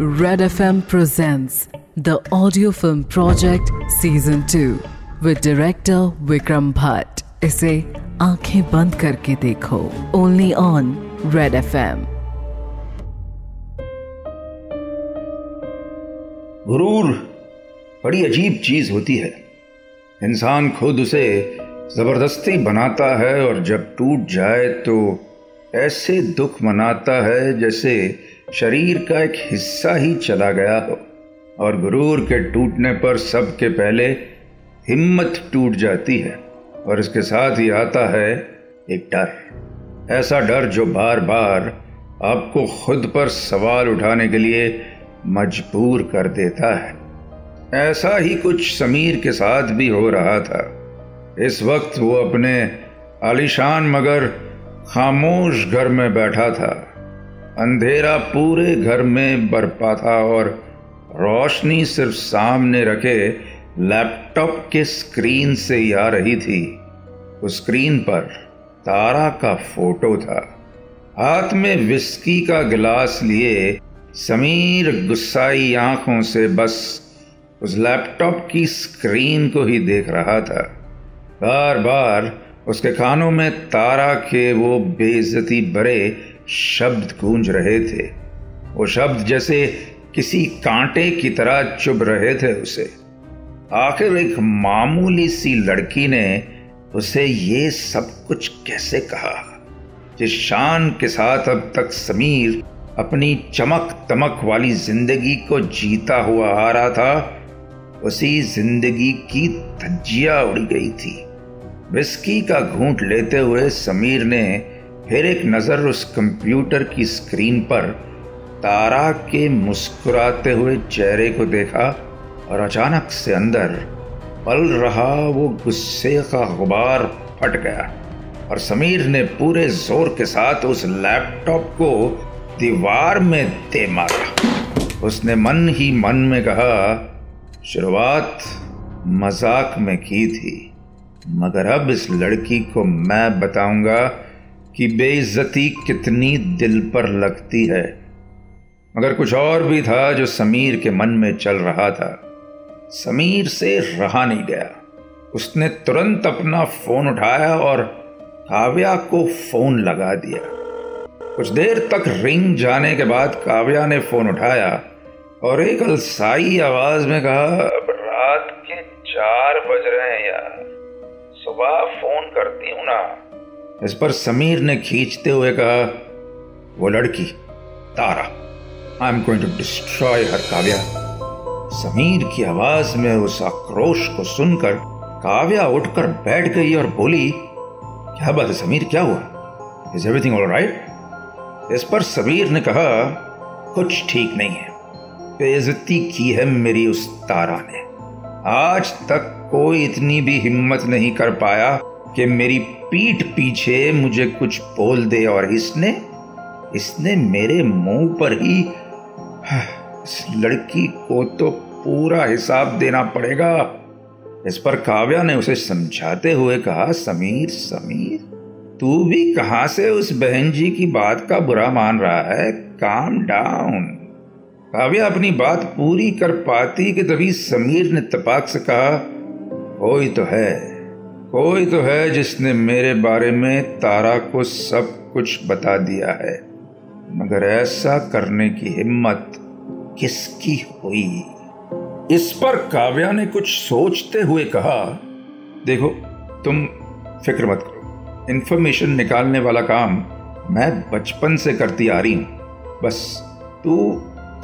Red FM presents the audio film project season 2 with director Vikram Bhatt. इसे आँखें बंद करके देखो। ओनली ऑन रेड एफएम गुरूर, बड़ी अजीब चीज़ होती है। इंसान खुद उसे ज़बरदस्ती बनाता है और जब टूट जाए तो ऐसे दुख मनाता है जैसे शरीर का एक हिस्सा ही चला गया हो, और गुरूर के टूटने पर सबके पहले हिम्मत टूट जाती है, और इसके साथ ही आता है एक डर। ऐसा डर जो बार बार आपको खुद पर सवाल उठाने के लिए मजबूर कर देता है। ऐसा ही कुछ समीर के साथ भी हो रहा था। इस वक्त वो अपने आलिशान मगर खामोश घर में बैठा था। अंधेरा पूरे घर में बरपा था और रोशनी सिर्फ़ सामने रखे लैपटॉप के स्क्रीन से ही आ रही थी। उस स्क्रीन पर तारा का फ़ोटो था। हाथ में विस्की का गिलास लिए समीर गुस्साई आँखों से बस उस लैपटॉप की स्क्रीन को ही देख रहा था। बार बार उसके कानों में तारा के वो बेइज्जती भरे शब्द गूंज रहे थे। वो शब्द जैसे किसी कांटे की तरह चुभ रहे थे उसे। आखिर एक मामूली सी लड़की ने उसे ये सब कुछ कैसे कहा? जिस शान के साथ अब तक समीर अपनी चमक तमक वाली ज़िंदगी को जीता हुआ आ रहा था, उसी ज़िंदगी की धज्जिया उड़ गई थी। विस्की का घूंट लेते हुए समीर ने फिर एक नज़र उस कंप्यूटर की स्क्रीन पर तारा के मुस्कुराते हुए चेहरे को देखा और अचानक से अंदर पल रहा वो गुस्से का गुबार फट गया और समीर ने पूरे ज़ोर के साथ उस लैपटॉप को दीवार में दे मारा। उसने मन ही मन में कहा, शुरुआत मज़ाक में की थी, मगर अब इस लड़की को मैं बताऊँगा कि बेइज्जती कितनी दिल पर लगती है। मगर कुछ और भी था जो समीर के मन में चल रहा था। समीर से रहा नहीं गया। उसने तुरंत अपना फ़ोन उठाया और काव्या को फ़ोन लगा दिया। कुछ देर तक रिंग जाने के बाद काव्या ने फ़ोन उठाया और एक अलसाई आवाज़ में कहा, अब रात के चार बज रहे हैं यार। सुबह फ़ोन करती हूँ ना। इस पर समीर ने खींचते हुए कहा, वो लड़की, Tara I am going to destroy her Kavya. Sameer की आवाज़ में उस आक्रोश को सुनकर काव्या उठकर बैठ गई और बोली, क्या बात है समीर, क्या हुआ? इज़ एवरीथिंग ऑल राइट इस पर समीर ने कहा, कुछ ठीक नहीं है। बेइज्जती की है मेरी उस तारा ने। आज तक कोई इतनी भी हिम्मत नहीं कर पाया कि मेरी पीठ पीछे मुझे कुछ बोल दे और इसने इसने मेरे मुँह पर ही इस लड़की को तो पूरा हिसाब देना पड़ेगा। इस पर काव्या ने उसे समझाते हुए कहा, समीर समीर, तू भी कहा से उस बहन जी की बात का बुरा मान रहा है? काम डाउन काव्या अपनी बात पूरी कर पाती कि तभी समीर ने तपाक से कहा, कोई तो है। कोई तो है जिसने मेरे बारे में तारा को सब कुछ बता दिया है, मगर ऐसा करने की हिम्मत किसकी हुई? इस पर काव्या ने कुछ सोचते हुए कहा, देखो, तुम फ़िक्र मत करो। इंफॉर्मेशन निकालने वाला काम मैं बचपन से करती आ रही हूँ। बस तू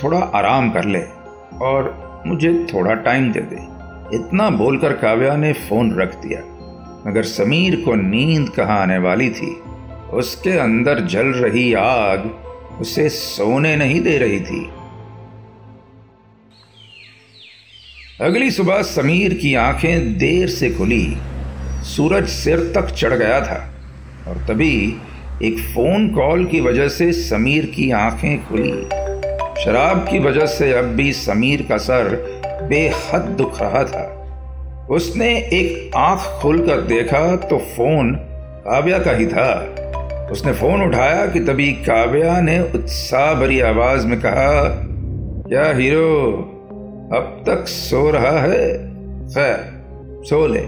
थोड़ा आराम कर ले और मुझे थोड़ा टाइम दे दे। इतना बोलकर काव्या ने फ़ोन रख दिया। मगर समीर को नींद कहाँ आने वाली थी। उसके अंदर जल रही आग उसे सोने नहीं दे रही थी। अगली सुबह समीर की आँखें देर से खुली। सूरज सिर तक चढ़ गया था और तभी एक फ़ोन कॉल की वजह से समीर की आँखें खुली। शराब की वजह से अब भी समीर का सर बेहद दुख रहा था। उसने एक आँख खोलकर देखा तो फ़ोन काव्या का ही था। उसने फ़ोन उठाया कि तभी काव्या ने उत्साह भरी आवाज़ में कहा, क्या हीरो, अब तक सो रहा है? खैर, सो ले,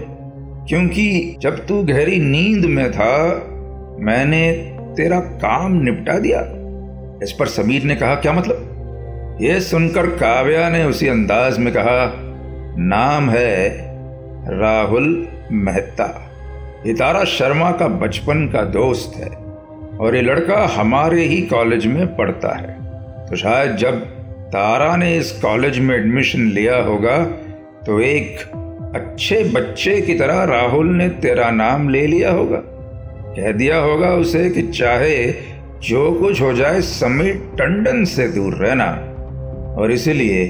क्योंकि जब तू गहरी नींद में था, मैंने तेरा काम निपटा दिया। इस पर समीर ने कहा, क्या मतलब? यह सुनकर काव्या ने उसी अंदाज में कहा, नाम है राहुल मेहता। ये तारा शर्मा का बचपन का दोस्त है और ये लड़का हमारे ही कॉलेज में पढ़ता है। तो शायद जब तारा ने इस कॉलेज में एडमिशन लिया होगा तो एक अच्छे बच्चे की तरह राहुल ने तेरा नाम ले लिया होगा। कह दिया होगा उसे कि चाहे जो कुछ हो जाए, समीर टंडन से दूर रहना। और इसलिए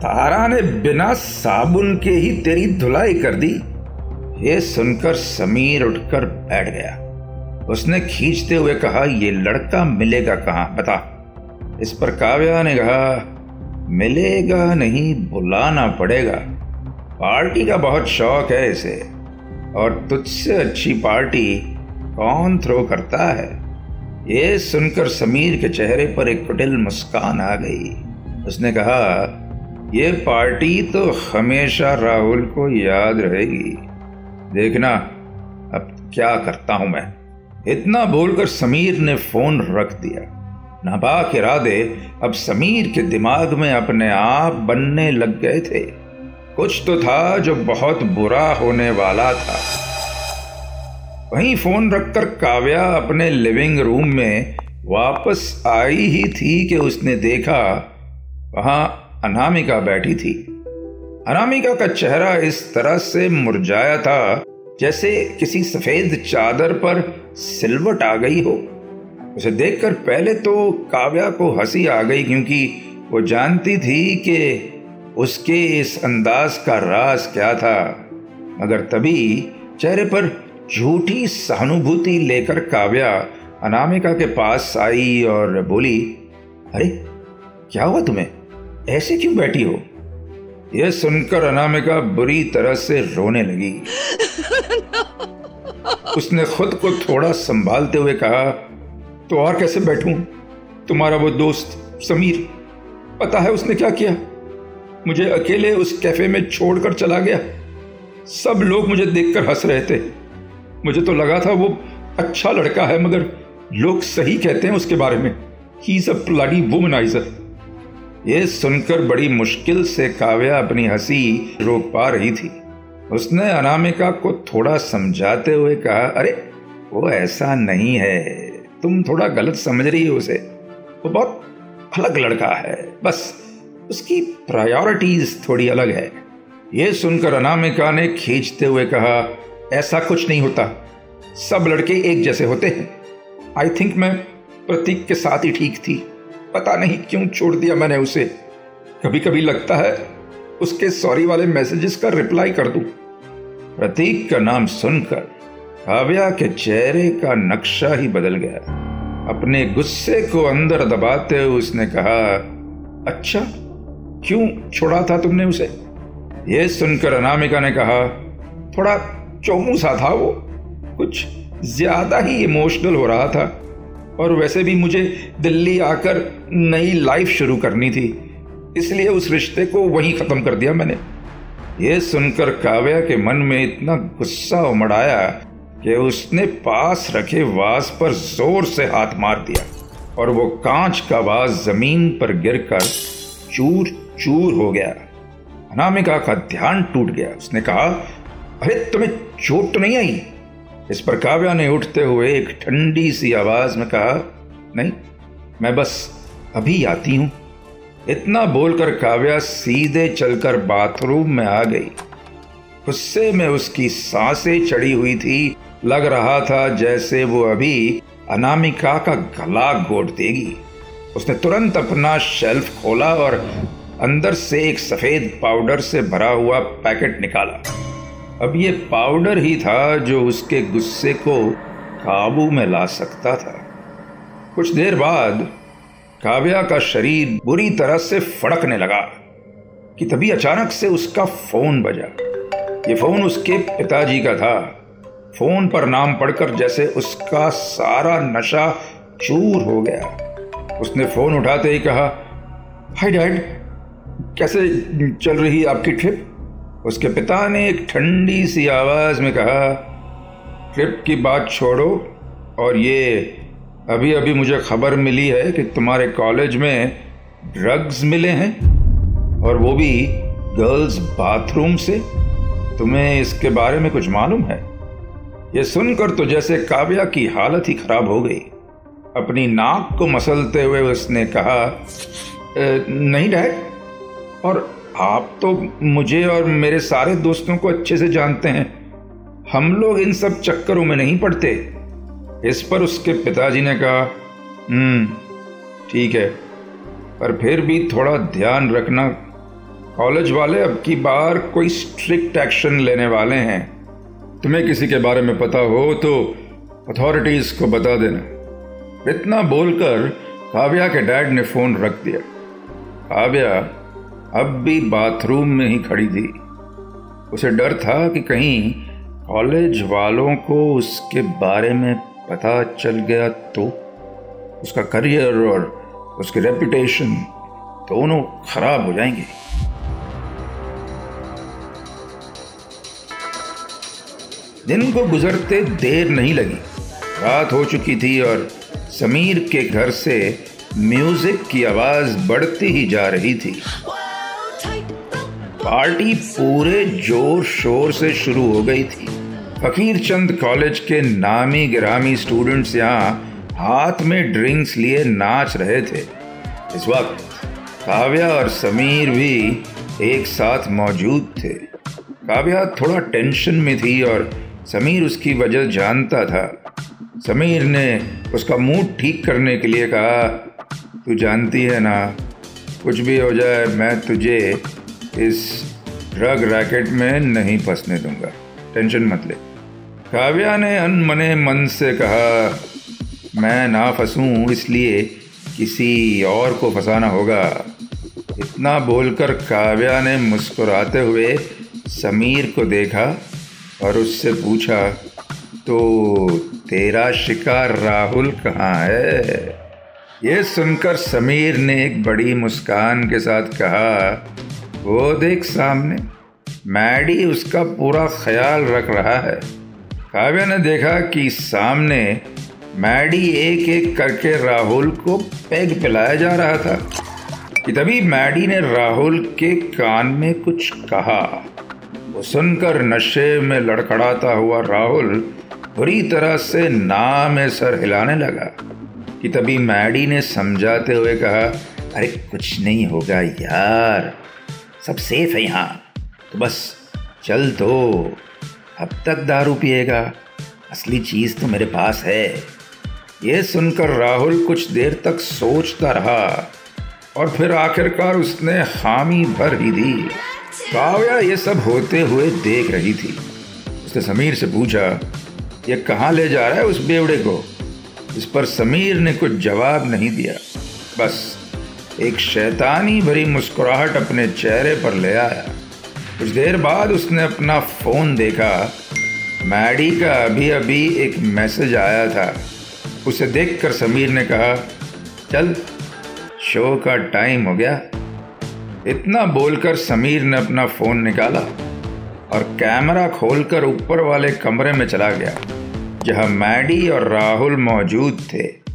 तारा ने बिना साबुन के ही तेरी धुलाई कर दी। ये सुनकर समीर उठकर बैठ गया। उसने खींचते हुए कहा यह लड़का मिलेगा कहाँ? बता। इस पर काव्या ने कहा, मिलेगा नहीं, बुलाना पड़ेगा। पार्टी का बहुत शौक है इसे, और तुझसे अच्छी पार्टी कौन थ्रो करता है? ये सुनकर समीर के चेहरे पर एक कुटिल मुस्कान आ गई। उसने कहा यह पार्टी तो हमेशा राहुल को याद रहेगी। देखना, अब क्या करता हूँ मैं। इतना बोलकर समीर ने फ़ोन रख दिया। नापाक इरादे, अब समीर के दिमाग में अपने आप बनने लग गए थे। कुछ तो था जो बहुत बुरा होने वाला था। वहीं फ़ोन रखकर काव्या अपने लिविंग रूम में वापस आई ही थी कि उसने देखा, वहाँ अनामिका बैठी थी। अनामिका का चेहरा इस तरह से मुरझाया था जैसे किसी सफ़ेद चादर पर सिलवट आ गई हो। उसे देखकर पहले तो काव्या को हँसी आ गई क्योंकि वो जानती थी कि उसके इस अंदाज का राज क्या था। मगर तभी चेहरे पर झूठी सहानुभूति लेकर काव्या अनामिका के पास आई और बोली, अरे, क्या हुआ तुम्हें? ऐसे क्यों बैठी हो? यह सुनकर अनामिका बुरी तरह से रोने लगी। उसने खुद को थोड़ा संभालते हुए कहा तो और कैसे बैठूं? तुम्हारा वो दोस्त समीर पता है उसने क्या किया? मुझे अकेले उस कैफ़े में छोड़कर चला गया। सब लोग मुझे देखकर हंस रहे थे। मुझे तो लगा था वो अच्छा लड़का है मगर लोग सही कहते हैं उसके बारे में। He is a bloody womaniser ये सुनकर बड़ी मुश्किल से काव्या अपनी हँसी रोक पा रही थी। उसने अनामिका को थोड़ा समझाते हुए कहा, अरे, वो ऐसा नहीं है। तुम थोड़ा गलत समझ रही हो उसे। वो बहुत अलग लड़का है। बस, उसकी प्रायोरिटीज थोड़ी अलग है। ये सुनकर अनामिका ने खींचते हुए कहा, ऐसा कुछ नहीं होता। सब लड़के एक जैसे होते हैं। आई थिंक मैं प्रतीक के साथ ही ठीक थी। पता नहीं क्यों छोड़ दिया मैंने उसे। कभी कभी लगता है उसके सॉरी वाले मैसेजेस का रिप्लाई कर दूँ। प्रतीक का नाम सुनकर काव्या के चेहरे का नक्शा ही बदल गया। अपने गुस्से को अंदर दबाते हुए उसने कहा अच्छा क्यों छोड़ा था तुमने उसे? यह सुनकर अनामिका ने कहा, थोड़ा चौमू सा था वो। कुछ ज़्यादा ही इमोशनल हो रहा था। और वैसे भी मुझे दिल्ली आकर नई लाइफ शुरू करनी थी। इसलिए उस रिश्ते को वहीं खत्म कर दिया मैंने। ये सुनकर काव्या के मन में इतना गुस्सा उमड़ आया कि उसने पास रखे वास पर ज़ोर से हाथ मार दिया और वो कांच का वास ज़मीन पर गिरकर चूर चूर हो गया। अनामिका का ध्यान टूट गया। उसने कहा, अरे, तुम्हें चोट तो नहीं आई? इस पर काव्या ने उठते हुए एक ठंडी सी आवाज़ में कहा, नहीं, मैं बस अभी आती हूँ। इतना बोलकर काव्या सीधे चलकर बाथरूम में आ गई। गुस्से में उसकी साँसें चढ़ी हुई थी। लग रहा था जैसे वो अभी अनामिका का गला गोट देगी। उसने तुरंत अपना शेल्फ खोला और अंदर से एक सफ़ेद पाउडर से भरा हुआ पैकेट निकाला। अब ये पाउडर ही था जो उसके गुस्से को काबू में ला सकता था। कुछ देर बाद काव्या का शरीर बुरी तरह से फड़कने लगा कि तभी अचानक से उसका फ़ोन बजा। ये फ़ोन उसके पिताजी का था। फ़ोन पर नाम पढ़कर जैसे उसका सारा नशा चूर हो गया। उसने फ़ोन उठाते ही कहा, हाय डैड, कैसे चल रही आपकी ट्रिप? उसके पिता ने एक ठंडी सी आवाज़ में कहा, ट्रिप की बात छोड़ो और ये अभी अभी मुझे खबर मिली है कि तुम्हारे कॉलेज में ड्रग्स मिले हैं और वो भी गर्ल्स बाथरूम से। तुम्हें इसके बारे में कुछ मालूम है? ये सुनकर तो जैसे काव्या की हालत ही खराब हो गई। अपनी नाक को मसलते हुए उसने कहा नहीं डैड, और आप तो मुझे और मेरे सारे दोस्तों को अच्छे से जानते हैं। हम लोग इन सब चक्करों में नहीं पड़ते। इस पर उसके पिताजी ने कहा हम्म ठीक है। पर फिर भी थोड़ा ध्यान रखना, कॉलेज वाले अब की बार कोई स्ट्रिक्ट एक्शन लेने वाले हैं। तुम्हें किसी के बारे में पता हो तो अथॉरिटीज को बता देना। इतना बोलकर काव्या के डैड ने फ़ोन रख दिया। काव्या अब भी बाथरूम में ही खड़ी थी। उसे डर था कि कहीं कॉलेज वालों को उसके बारे में पता चल गया तो उसका करियर और उसकी रेपुटेशन दोनों खराब हो जाएँगे। दिन को गुजरते देर नहीं लगी। रात हो चुकी थी और समीर के घर से म्यूज़िक की आवाज़ बढ़ती ही जा रही थी। पार्टी पूरे ज़ोर शोर से शुरू हो गई थी। फकीर चंद कॉलेज के नामी गिरामी स्टूडेंट्स यहाँ हाथ में ड्रिंक्स लिए नाच रहे थे। इस वक्त काव्या और समीर भी एक साथ मौजूद थे। काव्या थोड़ा टेंशन में थी और समीर उसकी वजह जानता था। समीर ने उसका मूड ठीक करने के लिए कहा, तू जानती है ना, कुछ भी हो जाए, मैं तुझे इस ड्रग रैकेट में नहीं फंसने दूँगा। टेंशन मत ले। काव्या ने अनमने मन से कहा, मैं ना फंसूं, इसलिए किसी और को फंसाना होगा। इतना बोलकर काव्या ने मुस्कुराते हुए समीर को देखा और उससे पूछा तो तेरा शिकार राहुल कहाँ है? ये सुनकर समीर ने एक बड़ी मुस्कान के साथ कहा वो देख सामने। मैडी उसका पूरा ख्याल रख रहा है। काव्या ने देखा कि सामने मैडी एक एक करके राहुल को पैग पिलाया जा रहा था। कि तभी मैडी ने राहुल के कान में कुछ कहा। वो सुनकर नशे में लड़खड़ाता हुआ राहुल बुरी तरह से ना में सर हिलाने लगा। कि तभी मैडी ने समझाते हुए कहा, अरे कुछ नहीं होगा यार। सब सेफ़ है यहाँ। तो बस, चल तो। अब तक दारू पिएगा। असली चीज़ तो मेरे पास है। ये सुनकर राहुल कुछ देर तक सोचता रहा और फिर आखिरकार उसने हामी भर ही दी। काव्या ये सब होते हुए देख रही थी। उसने समीर से पूछा, ये कहाँ ले जा रहा है उस बेवड़े को? इस पर समीर ने कुछ जवाब नहीं दिया। बस एक शैतानी भरी मुस्कुराहट अपने चेहरे पर ले आया। कुछ देर बाद उसने अपना फ़ोन देखा। मैडी का अभी अभी एक मैसेज आया था। उसे देखकर समीर ने कहा, चल, शो का टाइम हो गया। इतना बोलकर समीर ने अपना फ़ोन निकाला और कैमरा खोलकर ऊपर वाले कमरे में चला गया, जहाँ मैडी और राहुल मौजूद थे।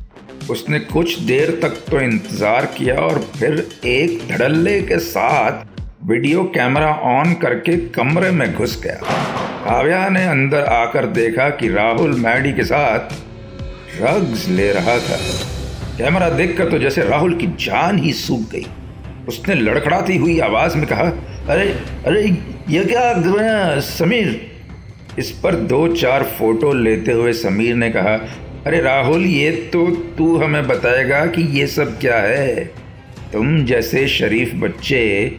उसने कुछ देर तक तो इंतज़ार किया और फिर एक धड़ल्ले के साथ वीडियो कैमरा ऑन करके कमरे में घुस गया। काव्या ने अंदर आकर देखा कि राहुल मैडी के साथ ड्रग्स ले रहा था। कैमरा देखकर तो जैसे राहुल की जान ही सूख गई। उसने लड़खड़ाती हुई आवाज़ में कहा, अरे अरे, ये क्या, समीर? इस पर दो चार फ़ोटो लेते हुए समीर ने कहा अरे राहुल, ये तो तू हमें बताएगा कि ये सब क्या है। तुम जैसे शरीफ बच्चे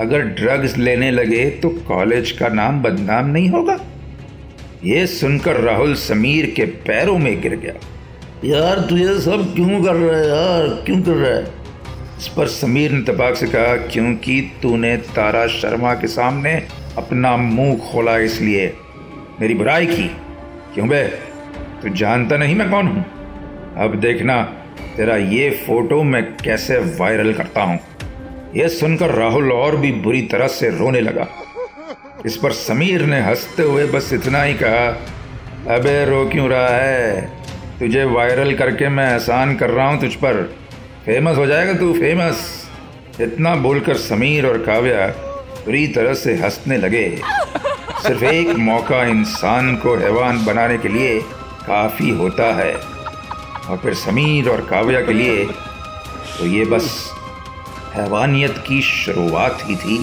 अगर ड्रग्स लेने लगे तो कॉलेज का नाम बदनाम नहीं होगा? ये सुनकर राहुल समीर के पैरों में गिर गया। यार, तू ये सब क्यों कर रहा है यार? क्यों कर रहा है? इस पर समीर ने तबाक से कहा, क्योंकि तूने तारा शर्मा के सामने अपना मुँह खोला इसलिए। मेरी बुराई की। क्यों बे? तू जानता नहीं मैं कौन हूँ? अब देखना, तेरा ये फ़ोटो मैं कैसे वायरल करता हूँ। यह सुनकर राहुल और भी बुरी तरह से रोने लगा। इस पर समीर ने हँसते हुए बस इतना ही कहा, अबे, रो क्यों रहा है? तुझे वायरल करके मैं एहसान कर रहा हूँ तुझ पर। फ़ेमस हो जाएगा तू, फ़ेमस. इतना बोलकर समीर और काव्या बुरी तरह से हंसने लगे। सिर्फ़ एक मौका इंसान को हैवान बनाने के लिए काफ़ी होता है। और फिर समीर और काव्या के लिए तो ये बस हैवानियत की शुरुआत ही थी।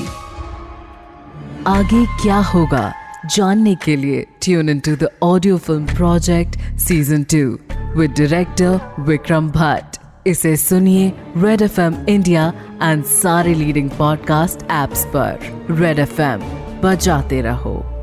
आगे क्या होगा जानने के लिए tune in to the audio film project season two with director Vikram Bhatt इसे सुनिए Red F M India and सारे लीडिंग पॉडकास्ट एप्स पर। रेड एफ़ एम बजाते रहो।